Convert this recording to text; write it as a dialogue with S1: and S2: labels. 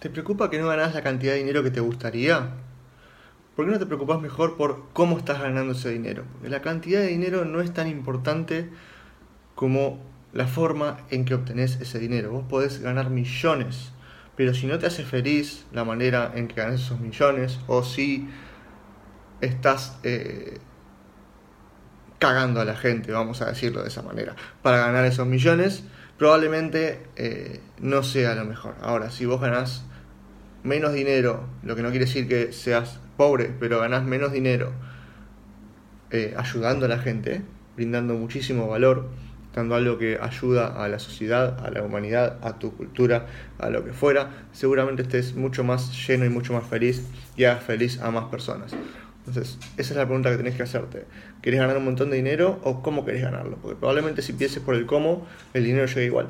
S1: ¿Te preocupa que no ganas la cantidad de dinero que te gustaría? ¿Por qué no te preocupas mejor por cómo estás ganando ese dinero? Porque la cantidad de dinero no es tan importante como la forma en que obtenés ese dinero. Vos podés ganar millones, pero si no te hace feliz la manera en que ganas esos millones, o si estás eh, cagando a la gente, vamos a decirlo de esa manera, para ganar esos millones, probablemente eh, no sea lo mejor. Ahora, si vos ganás menos dinero, lo que no quiere decir que seas pobre, pero ganás menos dinero eh, ayudando a la gente, brindando muchísimo valor, dando algo que ayuda a la sociedad, a la humanidad, a tu cultura, a lo que fuera, seguramente estés mucho más lleno y mucho más feliz y hagas feliz a más personas. Entonces, esa es la pregunta que tenés que hacerte. ¿Querés ganar un montón de dinero o cómo querés ganarlo? Porque probablemente si pienses por el cómo, el dinero llega igual.